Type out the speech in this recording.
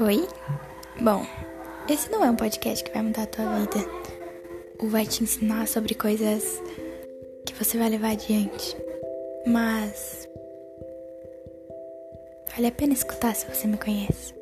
Oi? Bom, esse não é um podcast que vai mudar a tua vida ou vai te ensinar sobre coisas que você vai levar adiante. Mas vale a pena escutar se você me conhece.